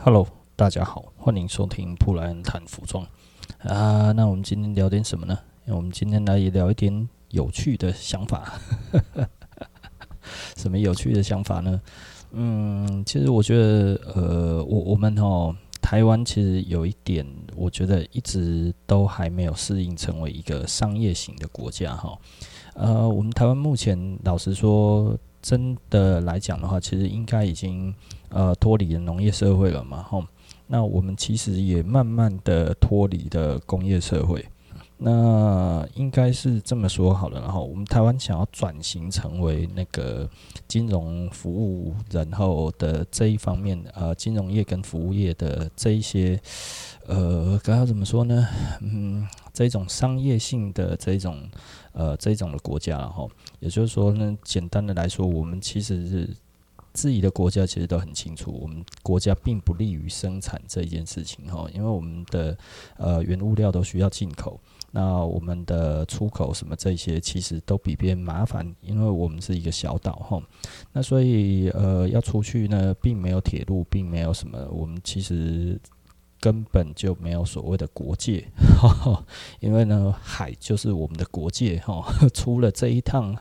Hello，大家好，欢迎收听布莱恩谈服装啊。那我们今天聊点什么呢？我们今天来聊一点有趣的想法。什么有趣的想法呢？嗯，其实我觉得，呃，我我们哦，台湾其实有一点，我觉得一直都还没有适应成为一个商业型的国家哈。呃，我们台湾目前老实说，真的来讲的话，其实应该已经。呃，脱离了农业社会了嘛？吼，那我们其实也慢慢的脱离了工业社会。那应该是这么说好了，然后我们台湾想要转型成为那个金融服务，然后的这一方面，呃，金融业跟服务业的这一些，呃，该要怎么说呢？嗯，这种商业性的这种，呃，这种的国家，然后，也就是说呢，简单的来说，我们其实是。自己的国家其实都很清楚，我们国家并不利于生产这一件事情哈，因为我们的呃原物料都需要进口，那我们的出口什么这些其实都比别人麻烦，因为我们是一个小岛哈，那所以呃要出去呢，并没有铁路，并没有什么，我们其实根本就没有所谓的国界，因为呢海就是我们的国界哈，出了这一趟。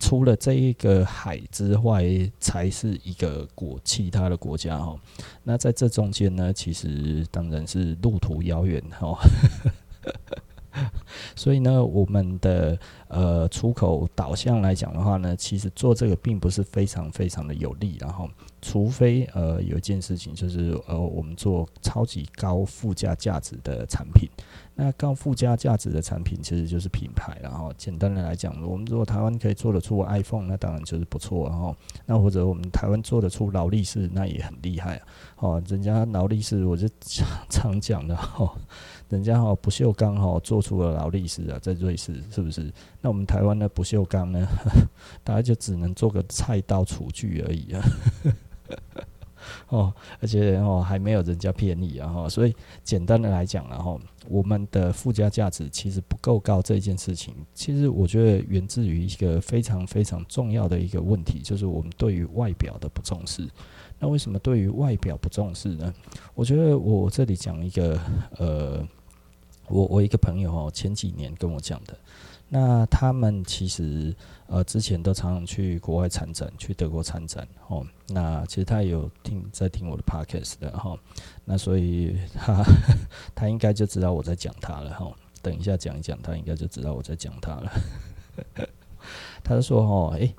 除了这一个海之外，才是一个国其他的国家哈。那在这中间呢，其实当然是路途遥远哈。所以呢，我们的呃出口导向来讲的话呢，其实做这个并不是非常非常的有利。然后，除非呃有一件事情就是呃我们做超级高附加价值的产品。那高附加价值的产品其实就是品牌，然后简单的来讲，我们如果台湾可以做得出 iPhone，那当然就是不错，然后那或者我们台湾做得出劳力士，那也很厉害哦。人家劳力士，我就常讲的哦，人家哦不锈钢哦做出了劳力士啊，在瑞士是不是？那我们台湾的不锈钢呢，大家就只能做个菜刀厨具而已啊。哦，而且哦还没有人家便宜啊哈，所以简单的来讲，然后我们的附加价值其实不够高这件事情，其实我觉得源自于一个非常非常重要的一个问题，就是我们对于外表的不重视。那为什么对于外表不重视呢？我觉得我这里讲一个呃，我我一个朋友哦，前几年跟我讲的。那他们其实呃之前都常常去国外参展，去德国参展哦。那其实他也有听在听我的 podcast 的哈。那所以他他应该就知道我在讲他了哈。等一下讲一讲，他应该就知道我在讲他了。他就说哦，诶、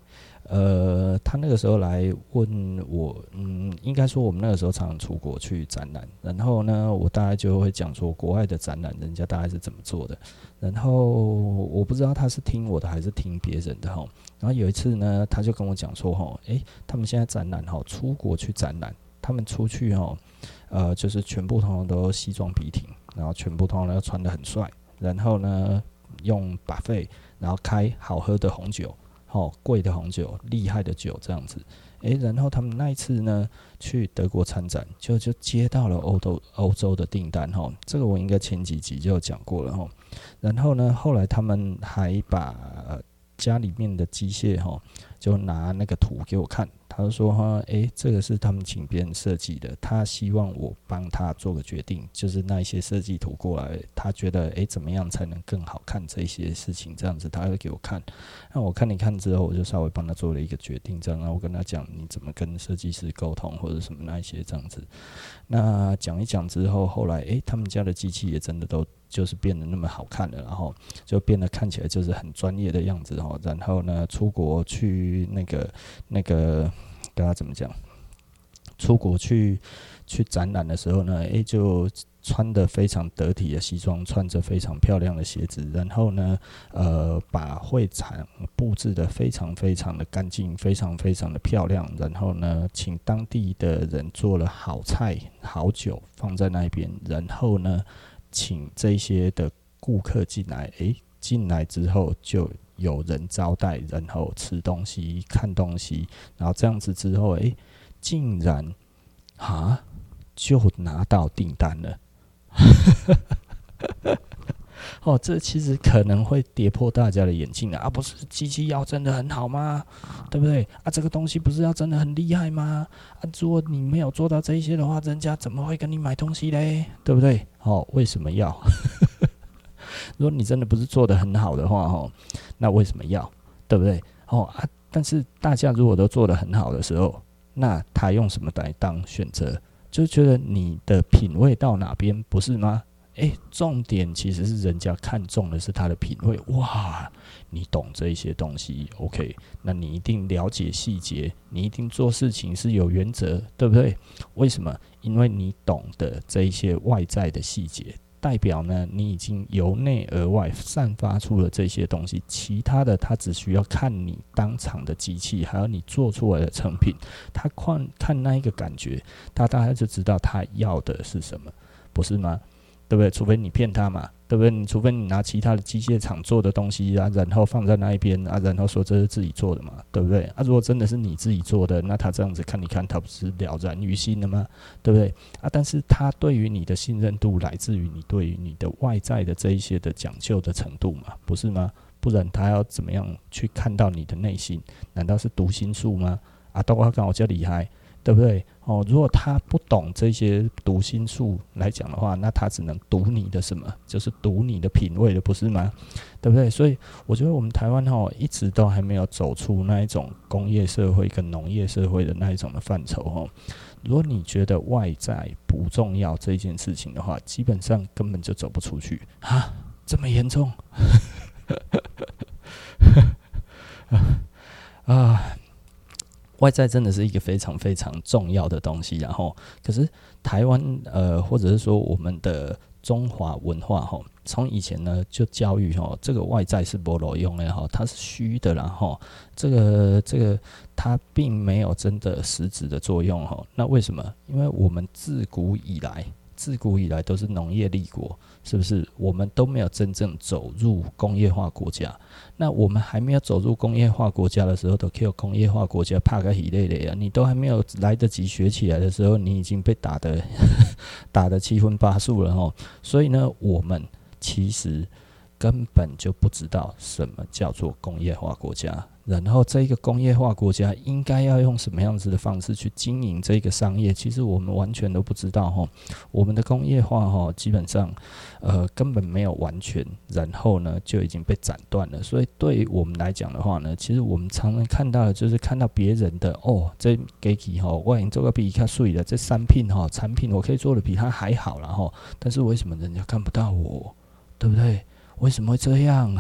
呃，他那个时候来问我，嗯，应该说我们那个时候常常出国去展览，然后呢，我大概就会讲说国外的展览，人家大概是怎么做的，然后我不知道他是听我的还是听别人的哈。然后有一次呢，他就跟我讲说，哈，诶，他们现在展览哈，出国去展览，他们出去哈，呃，就是全部通通都西装笔挺，然后全部通通要穿得很帅，然后呢，用把费然后开好喝的红酒。好贵的红酒，厉害的酒这样子，诶，然后他们那一次呢，去德国参展，就就接到了欧洲欧洲的订单哈，这个我应该前几集就讲过了哈。然后呢，后来他们还把家里面的机械哈，就拿那个图给我看。他说：“哈，诶，这个是他们请别人设计的，他希望我帮他做个决定，就是那一些设计图过来，他觉得诶，怎么样才能更好看这些事情，这样子他会给我看。那我看你看之后，我就稍微帮他做了一个决定，这样，然后我跟他讲你怎么跟设计师沟通或者什么那一些这样子。那讲一讲之后，后来诶，他们家的机器也真的都就是变得那么好看了，然后就变得看起来就是很专业的样子哦。然后呢，出国去那个那个。”跟他怎么讲？出国去去展览的时候呢，诶、就穿的非常得体的西装，穿着非常漂亮的鞋子，然后呢，呃，把会场布置得非常非常的干净，非常非常的漂亮，然后呢，请当地的人做了好菜好酒放在那边，然后呢，请这些的顾客进来，诶、进来之后就。有人招待，然后吃东西、看东西，然后这样子之后，诶，竟然啊，就拿到订单了。哦，这其实可能会跌破大家的眼镜啊！不是机器要真的很好吗？对不对？啊，这个东西不是要真的很厉害吗？啊，如果你没有做到这些的话，人家怎么会跟你买东西嘞？对不对？哦，为什么要？如果你真的不是做得很好的话，哦，那为什么要？对不对？哦啊，但是大家如果都做得很好的时候，那他用什么来当选择？就觉得你的品味到哪边，不是吗？诶、重点其实是人家看中的是他的品味。哇，你懂这一些东西，OK？那你一定了解细节，你一定做事情是有原则，对不对？为什么？因为你懂得这一些外在的细节。代表呢，你已经由内而外散发出了这些东西，其他的他只需要看你当场的机器，还有你做出来的成品，他看看那一个感觉，他大概就知道他要的是什么，不是吗？对不对？除非你骗他嘛。对不对？你除非你拿其他的机械厂做的东西啊，然后放在那一边啊，然后说这是自己做的嘛，对不对？啊，如果真的是你自己做的，那他这样子看你看，他不是了然于心了吗？对不对？啊，但是他对于你的信任度来自于你对于你的外在的这一些的讲究的程度嘛，不是吗？不然他要怎么样去看到你的内心？难道是读心术吗？啊，都要看我这厉害。对不对？哦，如果他不懂这些读心术来讲的话，那他只能读你的什么？就是读你的品味的，不是吗？对不对？所以我觉得我们台湾哈一直都还没有走出那一种工业社会跟农业社会的那一种的范畴哦。如果你觉得外在不重要这件事情的话，基本上根本就走不出去啊！这么严重？啊！外在真的是一个非常非常重要的东西，然后，可是台湾呃，或者是说我们的中华文化哈，从以前呢就教育哈，这个外在是没路用的哈，它是虚的，然后这个这个它并没有真的实质的作用哈。那为什么？因为我们自古以来。自古以来都是农业立国，是不是？我们都没有真正走入工业化国家。那我们还没有走入工业化国家的时候，都 Q 工业化国家怕个一类的呀！你都还没有来得及学起来的时候，你已经被打得 打得七荤八素了哦。所以呢，我们其实根本就不知道什么叫做工业化国家。然后，这一个工业化国家应该要用什么样子的方式去经营这个商业？其实我们完全都不知道哈。我们的工业化哈，基本上呃根本没有完全，然后呢就已经被斩断了。所以对于我们来讲的话呢，其实我们常常看到的就是看到别人的哦，这给起哈，我已经做个比他碎的这三品哈产品，我可以做的比他还好了哈。但是为什么人家看不到我？对不对？为什么会这样？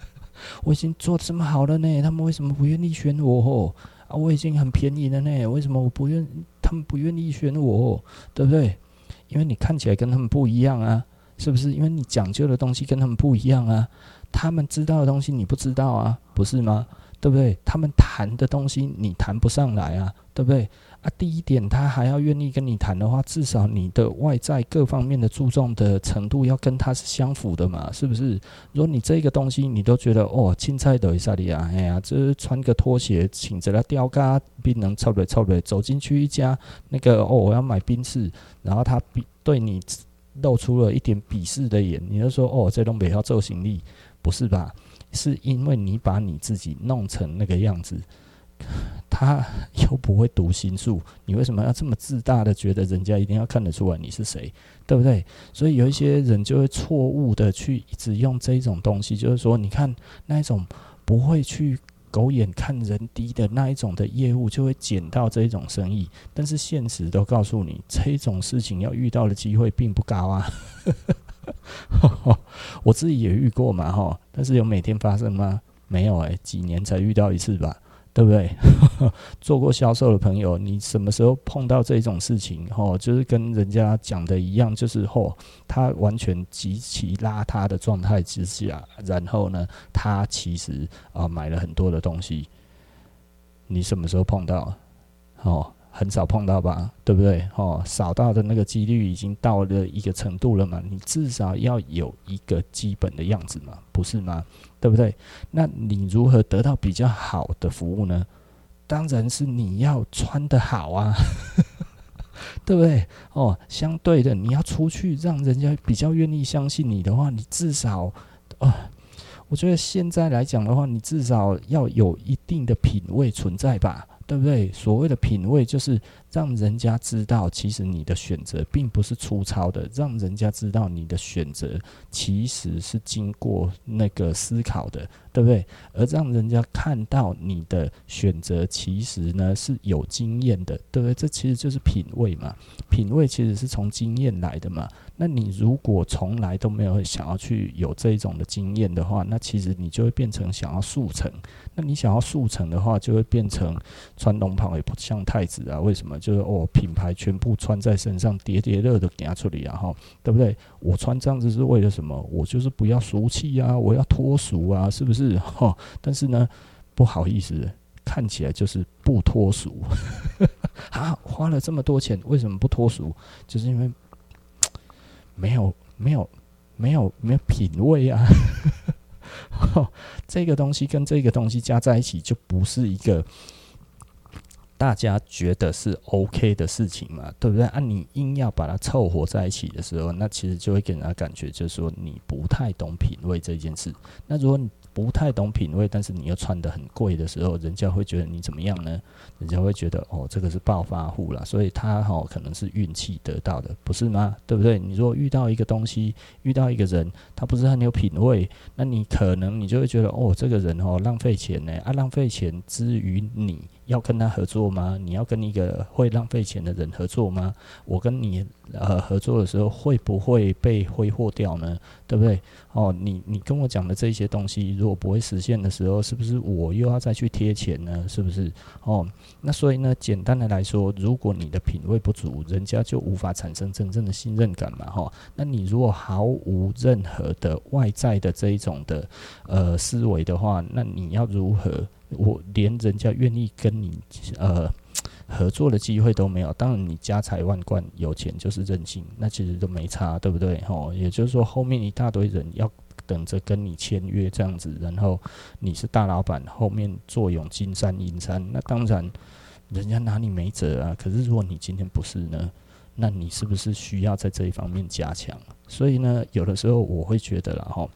我已经做这么好了呢，他们为什么不愿意选我？啊，我已经很便宜了呢，为什么我不愿？他们不愿意选我，对不对？因为你看起来跟他们不一样啊，是不是？因为你讲究的东西跟他们不一样啊，他们知道的东西你不知道啊，不是吗？对不对？他们谈的东西你谈不上来啊，对不对？啊，第一点，他还要愿意跟你谈的话，至少你的外在各方面的注重的程度要跟他是相符的嘛，是不是？如果你这个东西你都觉得哦，青菜的意大利啊，哎呀，这穿个拖鞋，请着他吊嘎，并能凑对凑对走进去一家那个哦，我要买冰室，然后他比对你露出了一点鄙视的眼，你就说哦，这东北要做行李，不是吧？是因为你把你自己弄成那个样子。他又不会读心术，你为什么要这么自大的觉得人家一定要看得出来你是谁，对不对？所以有一些人就会错误的去一直用这种东西，就是说，你看那一种不会去狗眼看人低的那一种的业务，就会捡到这一种生意。但是现实都告诉你，这种事情要遇到的机会并不高啊。我自己也遇过嘛，哈，但是有每天发生吗？没有诶、几年才遇到一次吧。对不对？做过销售的朋友，你什么时候碰到这种事情？哦，就是跟人家讲的一样，就是哦，他完全极其邋遢的状态之下，然后呢，他其实啊买了很多的东西。你什么时候碰到？哦。很少碰到吧，对不对？哦，少到的那个几率已经到了一个程度了嘛，你至少要有一个基本的样子嘛，不是吗？对不对？那你如何得到比较好的服务呢？当然是你要穿得好啊。对不对？哦，相对的，你要出去让人家比较愿意相信你的话，你至少，呃，我觉得现在来讲的话，你至少要有一定的品味存在吧。对不对？所谓的品味，就是让人家知道，其实你的选择并不是粗糙的，让人家知道你的选择其实是经过那个思考的，对不对？而让人家看到你的选择其实呢是有经验的，对不对？这其实就是品味嘛。品味其实是从经验来的嘛。那你如果从来都没有想要去有这种的经验的话，那其实你就会变成想要速成。那你想要速成的话，就会变成穿龙袍也不像太子啊？为什么？就是哦，品牌全部穿在身上，叠叠乐的给他处理啊，哈，对不对？我穿这样子是为了什么？我就是不要俗气啊，我要脱俗啊，是不是？哈，但是呢，不好意思，看起来就是不脱俗 啊。花了这么多钱，为什么不脱俗？就是因为。没有，没有，没有，没有品味啊！这个东西跟这个东西加在一起，就不是一个大家觉得是 OK 的事情嘛，对不对？啊，你硬要把它凑合在一起的时候，那其实就会给人家感觉，就是说你不太懂品味这件事。那如果你不太懂品味，但是你又穿的很贵的时候，人家会觉得你怎么样呢？人家会觉得哦，这个是暴发户了，所以他哈、哦、可能是运气得到的，不是吗？对不对？你如果遇到一个东西，遇到一个人，他不是很有品味，那你可能你就会觉得哦，这个人哦浪费钱呢啊，浪费钱之于你。要跟他合作吗？你要跟一个会浪费钱的人合作吗？我跟你呃合作的时候会不会被挥霍掉呢？对不对？哦，你你跟我讲的这些东西，如果不会实现的时候，是不是我又要再去贴钱呢？是不是？哦，那所以呢，简单的来说，如果你的品味不足，人家就无法产生真正的信任感嘛。哈、那你如果毫无任何的外在的这一种的呃思维的话，那你要如何？我连人家愿意跟你呃 合作的机会都没有。当然，你家财万贯，有钱就是任性，那其实都没差，对不对？吼，也就是说，后面一大堆人要等着跟你签约这样子，然后你是大老板，后面坐拥金山银山，那当然人家拿你没辙啊。可是如果你今天不是呢，那你是不是需要在这一方面加强？所以呢，有的时候我会觉得啦，吼。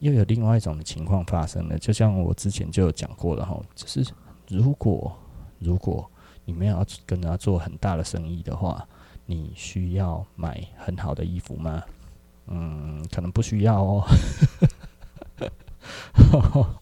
又有另外一种的情况发生了，就像我之前就有讲过了哈，就是如果如果你们要跟他做很大的生意的话，你需要买很好的衣服吗？嗯，可能不需要哦。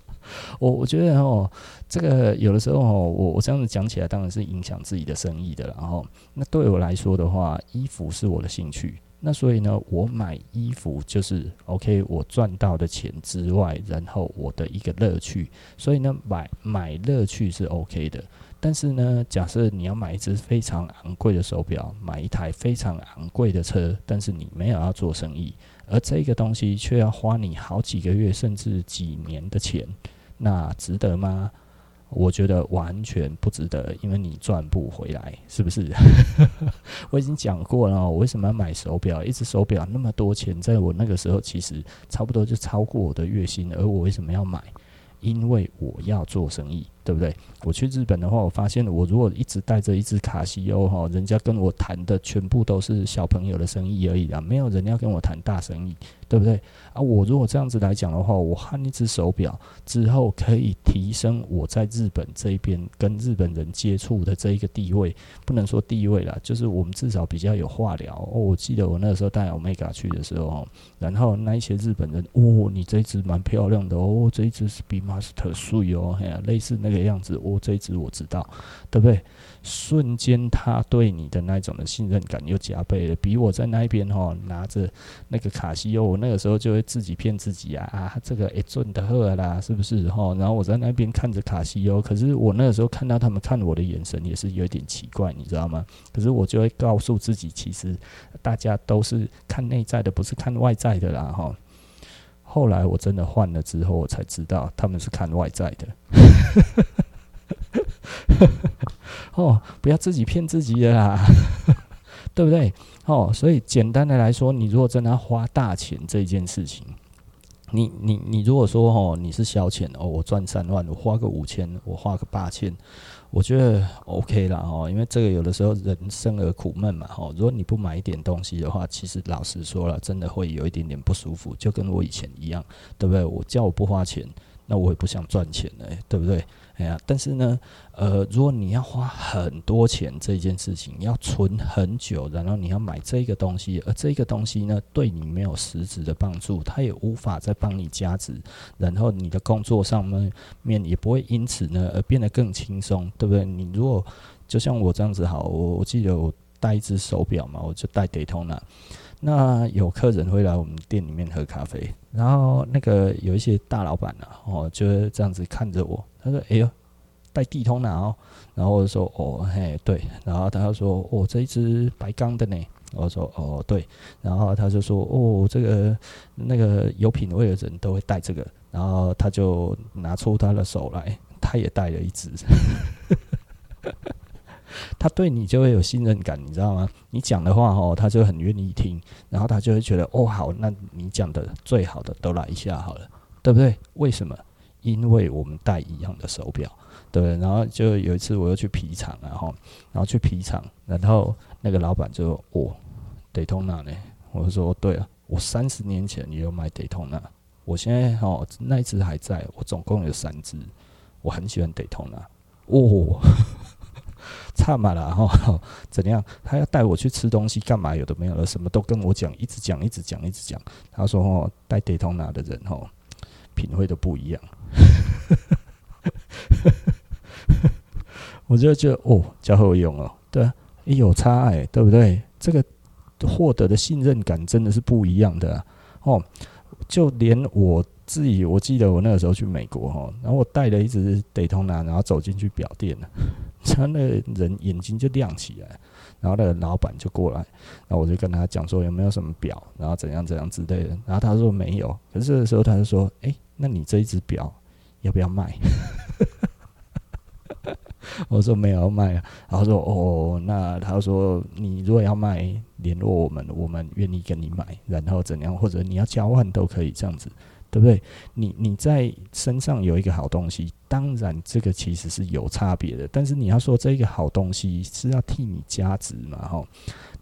我我觉得哦，这个有的时候哦，我我这样子讲起来，当然是影响自己的生意的。然后，那对我来说的话，衣服是我的兴趣。那所以呢，我买衣服就是 OK，我赚到的钱之外，然后我的一个乐趣。所以呢，买买乐趣是 OK 的。但是呢，假设你要买一只非常昂贵的手表，买一台非常昂贵的车，但是你没有要做生意，而这个东西却要花你好几个月甚至几年的钱，那值得吗？我觉得完全不值得，因为你赚不回来，是不是？我已经讲过了，我为什么要买手表？一只手表那么多钱，在我那个时候其实差不多就超过我的月薪，而我为什么要买？因为我要做生意。对不对？我去日本的话，我发现我如果一直带着一只卡西欧哈，人家跟我谈的全部都是小朋友的生意而已啊，没有人要跟我谈大生意，对不对？啊，我如果这样子来讲的话，我换一只手表之后，可以提升我在日本这一边跟日本人接触的这一个地位，不能说地位啦，就是我们至少比较有话聊。哦，我记得我那个时候带 Omega 去的时候，然后那一些日本人，哦，你这一只蛮漂亮的哦，这一只是 Speedmaster 3哦，嘿呀，类似那个。的样子，我这一支我知道，对不对？瞬间，他对你的那种的信任感又加倍了，比我在那边哈拿着那个卡西欧，我那个时候就会自己骗自己啊啊，这个一准的很啦，是不是哈？然后我在那边看着卡西欧，可是我那个时候看到他们看我的眼神也是有点奇怪，你知道吗？可是我就会告诉自己，其实大家都是看内在的，不是看外在的啦哈。后来我真的换了之后，我才知道他们是看外在的。哦，不要自己骗自己的啦，对不对？哦，所以简单的来说，你如果真的要花大钱这件事情，你你你如果说哦，你是消遣哦，我赚三万，我花个五千，我花个八千，我觉得 OK 啦哦，因为这个有的时候人生而苦闷嘛哦，如果你不买一点东西的话，其实老实说了，真的会有一点点不舒服，就跟我以前一样，对不对？我叫我不花钱，那我也不想赚钱了，对不对？哎呀，但是呢，呃，如果你要花很多钱这件事情，要存很久，然后你要买这个东西，而这个东西呢，对你没有实质的帮助，它也无法再帮你加值，然后你的工作上面面也不会因此呢而变得更轻松，对不对？你如果就像我这样子好，我我记得我戴一只手表嘛，我就戴 Daytona。那有客人会来我们店里面喝咖啡，然后那个有一些大老板啊，哦，就是这样子看着我，他说：“哎呦，带地通拿哦。”然后我就说：“哦，嘿，对。”然后他就说：“哦，这一只白钢的呢。”我说：“哦，对。”然后他就说：“哦，这个那个有品味的人都会带这个。”然后他就拿出他的手来，他也带了一只。他对你就会有信任感，你知道吗？你讲的话哦，他就很愿意听，然后他就会觉得哦，好，那你讲的最好的都来一下好了，对不对？为什么？因为我们戴一样的手表，对？然后就有一次我又去皮厂然后，然后去皮厂，然后那个老板就说哦，Daytona 呢？我就说对啊，我三十年前也有买 Daytona，我现在哦那一只还在，我总共有三只，我很喜欢 Daytona，哦。差嘛了哈，怎样？他要带我去吃东西干嘛？有的没有了，什么都跟我讲，一直讲，一直讲，一直讲。他说：“哦，带 Daytona 的人哦，品味都不一样。”我就觉得哦，较好用哦，对啊，有差哎，对不对？这个获得的信任感真的是不一样的哦。就连我自己，我记得我那个时候去美国哈，然后我带了一只戴通拿然后走进去表店他 那人眼睛就亮起来，然后那个老板就过来，然后我就跟他讲说有没有什么表，然后怎样怎样之类的，然后他说没有，可是这个时候他就说，哎，那你这一只表要不要卖？我说没有要卖啊，然后说哦，那他说你如果要卖，联络我们，我们愿意跟你买，然后怎样，或者你要交换都可以这样子。对不对？你你在身上有一个好东西，当然这个其实是有差别的。但是你要说这一个好东西是要替你加值嘛？哈，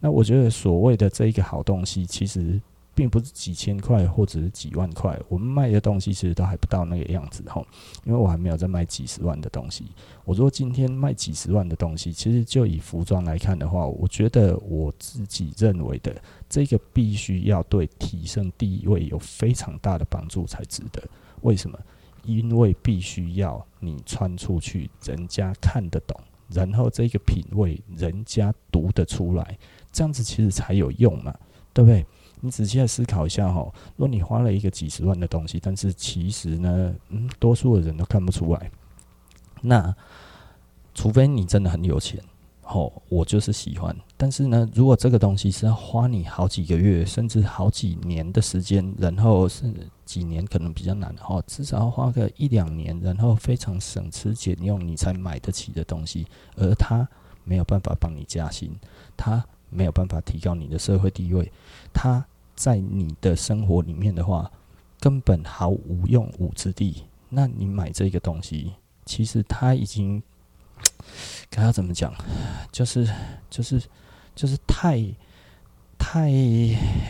那我觉得所谓的这一个好东西，其实。并不是几千块或者是几万块，我们卖的东西其实都还不到那个样子吼，因为我还没有在卖几十万的东西。我说今天卖几十万的东西，其实就以服装来看的话，我觉得我自己认为的这个必须要对提升地位有非常大的帮助才值得。为什么？因为必须要你穿出去，人家看得懂，然后这个品味人家读得出来，这样子其实才有用嘛，对不对？你仔细来思考一下哈，如果你花了一个几十万的东西，但是其实呢，嗯，多数的人都看不出来。那除非你真的很有钱，哦，我就是喜欢。但是呢，如果这个东西是要花你好几个月，甚至好几年的时间，然后是几年可能比较难哈，至少要花个一两年，然后非常省吃俭用，你才买得起的东西，而它没有办法帮你加薪，它。没有办法提高你的社会地位，它在你的生活里面的话，根本毫无用武之地。那你买这个东西，其实它已经，该要怎么讲？就是就是就是太太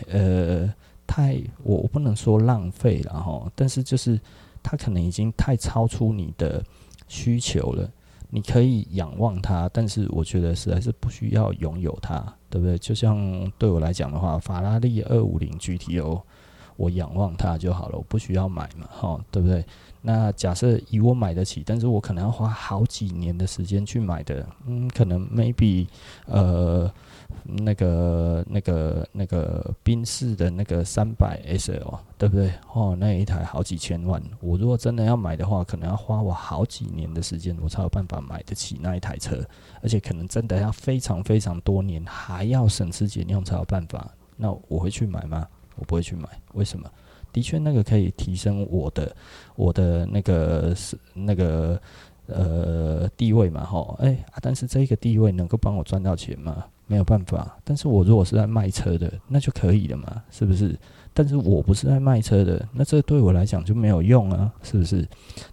呃太，我我不能说浪费了哈，但是就是它可能已经太超出你的需求了。你可以仰望它，但是我觉得实在是不需要拥有它，对不对？就像对我来讲的话，法拉利二五零 GTO，我仰望它就好了，我不需要买嘛，哈，对不对？那假设以我买得起，但是我可能要花好几年的时间去买的，嗯，可能 maybe 呃。那个、那个、那个宾士的那个三百 SL，对不对？哦，那一台好几千万。我如果真的要买的话，可能要花我好几年的时间，我才有办法买得起那一台车。而且可能真的要非常非常多年，还要省吃俭用才有办法。那我会去买吗？我不会去买。为什么？的确，那个可以提升我的、我的那个是那个呃地位嘛，吼，哎，但是这个地位能够帮我赚到钱吗？没有办法。但是我如果是在卖车的，那就可以了嘛，是不是？但是我不是在卖车的，那这对我来讲就没有用啊，是不是？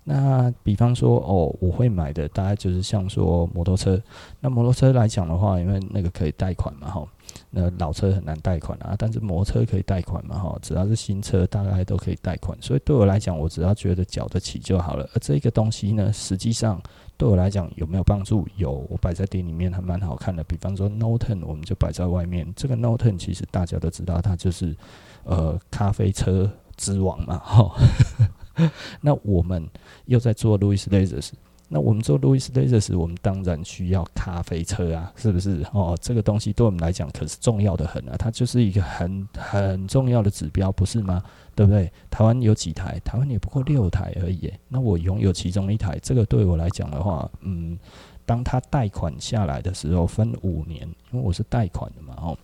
那比方说，哦，我会买的大概就是像说摩托车。那摩托车来讲的话，因为那个可以贷款嘛，吼。那老车很难贷款啊，但是摩车可以贷款嘛，哈。只要是新车，大概都可以贷款。所以对我来讲，我只要觉得缴得起就好了。而这个东西呢，实际上对我来讲有没有帮助？有，我摆在店里面还蛮好看的。比方说 Noten，我们就摆在外面。这个 Noten 其实大家都知道，它就是。呃，咖啡车之王嘛，哈。那我们又在做 Louis Leathers，那我们做 Louis Leathers，我们当然需要咖啡车啊，是不是？哦，这个东西对我们来讲可是重要的很啊，它就是一个很很重要的指标，不是吗？对不对？台湾有几台？台湾也不过六台而已。那我拥有其中一台，这个对我来讲的话，嗯，当他贷款下来的时候，分五年，因为我是贷款的嘛，哦，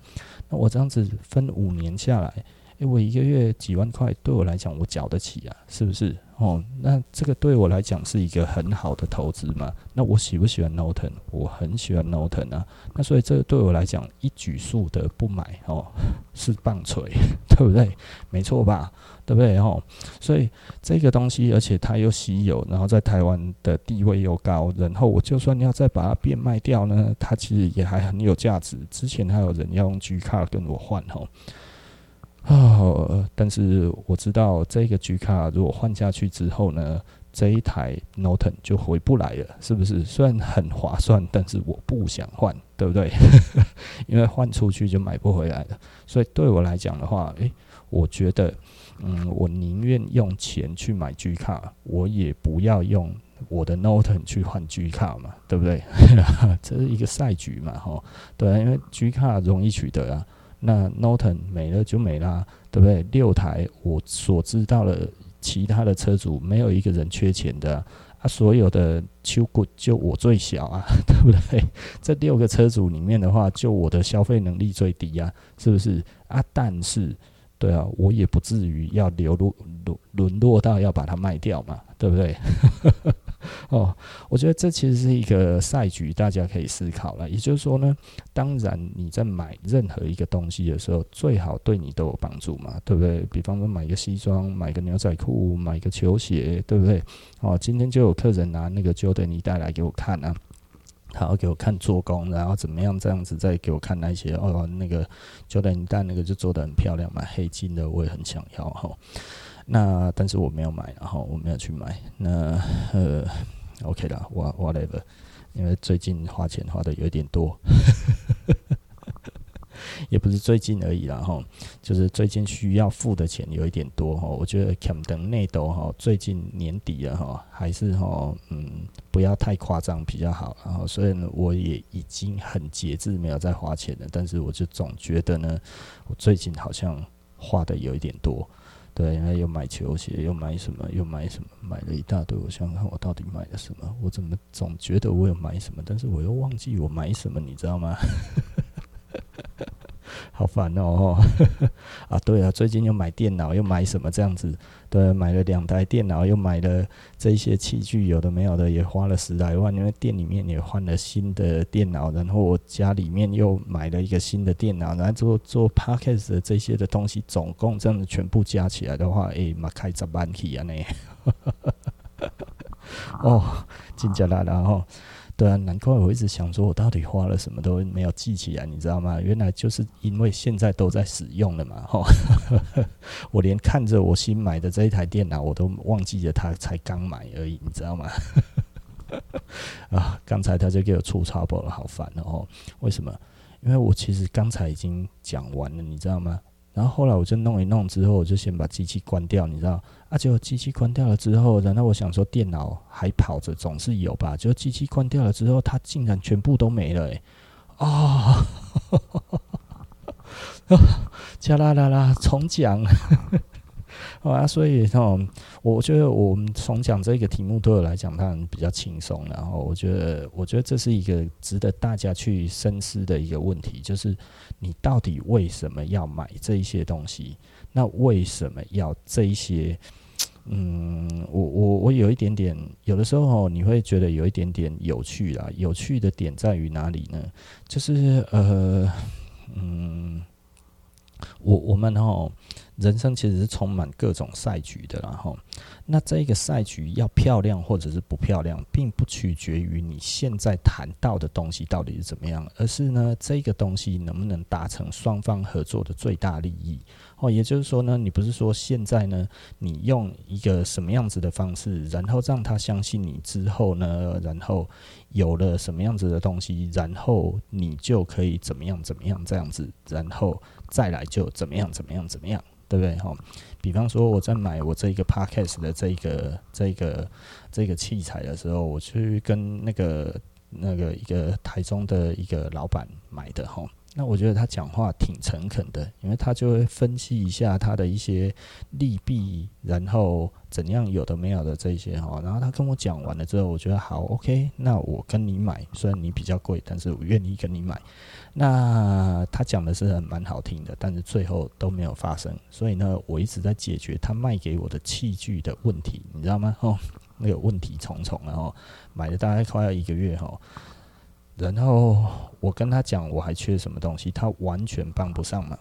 那我这样子分五年下来。因为我一个月几万块，对我来讲我缴得起啊，是不是？哦，那这个对我来讲是一个很好的投资嘛。那我喜不喜欢 noton？我很喜欢 noton 啊。那所以这个对我来讲，一举数得不买哦，是棒槌，对不对？没错吧？对不对？哦，所以这个东西，而且它又稀有，然后在台湾的地位又高，然后我就算要再把它变卖掉呢，它其实也还很有价值。之前还有人要用 G 卡跟我换哦。哦，但是我知道这个 G 卡如果换下去之后呢，这一台 Norton 就回不来了，是不是？虽然很划算，但是我不想换，对不对？因为换出去就买不回来了。所以对我来讲的话，诶，我觉得，嗯，我宁愿用钱去买 G 卡，我也不要用我的 Norton 去换 G 卡嘛，对不对？这是一个赛局嘛，哈，对啊，因为 G 卡容易取得啊。那 Norton 没了就没啦，对不对？六台我所知道的其他的车主没有一个人缺钱的啊，所有的秋谷就我最小啊，对不对？这六个车主里面的话，就我的消费能力最低啊，是不是啊？但是，对啊，我也不至于要流落沦沦落到要把它卖掉嘛，对不对？哦，我觉得这其实是一个赛局，大家可以思考了。也就是说呢，当然你在买任何一个东西的时候，最好对你都有帮助嘛，对不对？比方说买个西装、买个牛仔裤、买个球鞋，对不对？哦，今天就有客人拿那个 Jordan 一代来给我看啊，好给我看做工，然后怎么样这样子再给我看那些哦，那个 Jordan 一代那个就做的很漂亮嘛，黑金的我也很想要哈。那但是我没有买，然后我没有去买。那呃，OK 啦，我 whatever，因为最近花钱花的有点多，也不是最近而已啦哈，就是最近需要付的钱有一点多哈。我觉得 Camden 内斗哈，最近年底了哈，还是哈嗯不要太夸张比较好。然后所以呢，我也已经很节制，没有再花钱了。但是我就总觉得呢，我最近好像花的有一点多。对，然后又买球鞋，又买什么，又买什么，买了一大堆。我想想看，我到底买了什么？我怎么总觉得我有买什么，但是我又忘记我买什么，你知道吗？好烦哦！啊，对啊，最近又买电脑，又买什么这样子？对，买了两台电脑，又买了这些器具，有的没有的，也花了十来万。因为店里面也换了新的电脑，然后我家里面又买了一个新的电脑，然后做做 Podcast 的这些的东西，总共这样子全部加起来的话，诶，嘛开十万起啊呢！哦，真假啦，然后。对啊，难怪我一直想说，我到底花了什么都没有记起来，你知道吗？原来就是因为现在都在使用了嘛，吼！我连看着我新买的这一台电脑，我都忘记了它才刚买而已，你知道吗？啊，刚才他就给我出 trouble 了，好烦哦！为什么？因为我其实刚才已经讲完了，你知道吗？然后后来我就弄一弄之后，我就先把机器关掉，你知道？啊，结果机器关掉了之后，然后我想说电脑还跑着，总是有吧？结果机器关掉了之后，它竟然全部都没了，欸，哎，啊，加啦啦啦，重讲。好啊，所以哦，我觉得我们从讲这个题目对我来讲，它比较轻松。然后我觉得，我觉得这是一个值得大家去深思的一个问题，就是你到底为什么要买这一些东西？那为什么要这一些？嗯，我我我有一点点，有的时候你会觉得有一点点有趣啦。有趣的点在于哪里呢？就是呃，嗯，我我们哦。人生其实是充满各种赛局的，然后，那这个赛局要漂亮或者是不漂亮，并不取决于你现在谈到的东西到底是怎么样，而是呢，这个东西能不能达成双方合作的最大利益。哦，也就是说呢，你不是说现在呢，你用一个什么样子的方式，然后让他相信你之后呢，然后有了什么样子的东西，然后你就可以怎么样怎么样这样子，然后再来就怎么样怎么样怎么样。对不对？哈，比方说我在买我这一个 podcast 的这个这个这个器材的时候，我去跟那个那个一个台中的一个老板买的哈。那我觉得他讲话挺诚恳的，因为他就会分析一下他的一些利弊，然后怎样有的没有的这些哈。然后他跟我讲完了之后，我觉得好 OK，那我跟你买，虽然你比较贵，但是我愿意跟你买。那他讲的是很蛮好听的，但是最后都没有发生。所以呢，我一直在解决他卖给我的器具的问题，你知道吗？哦，那个问题重重，然后买了大概快要一个月哦。然后我跟他讲我还缺什么东西，他完全帮不上忙。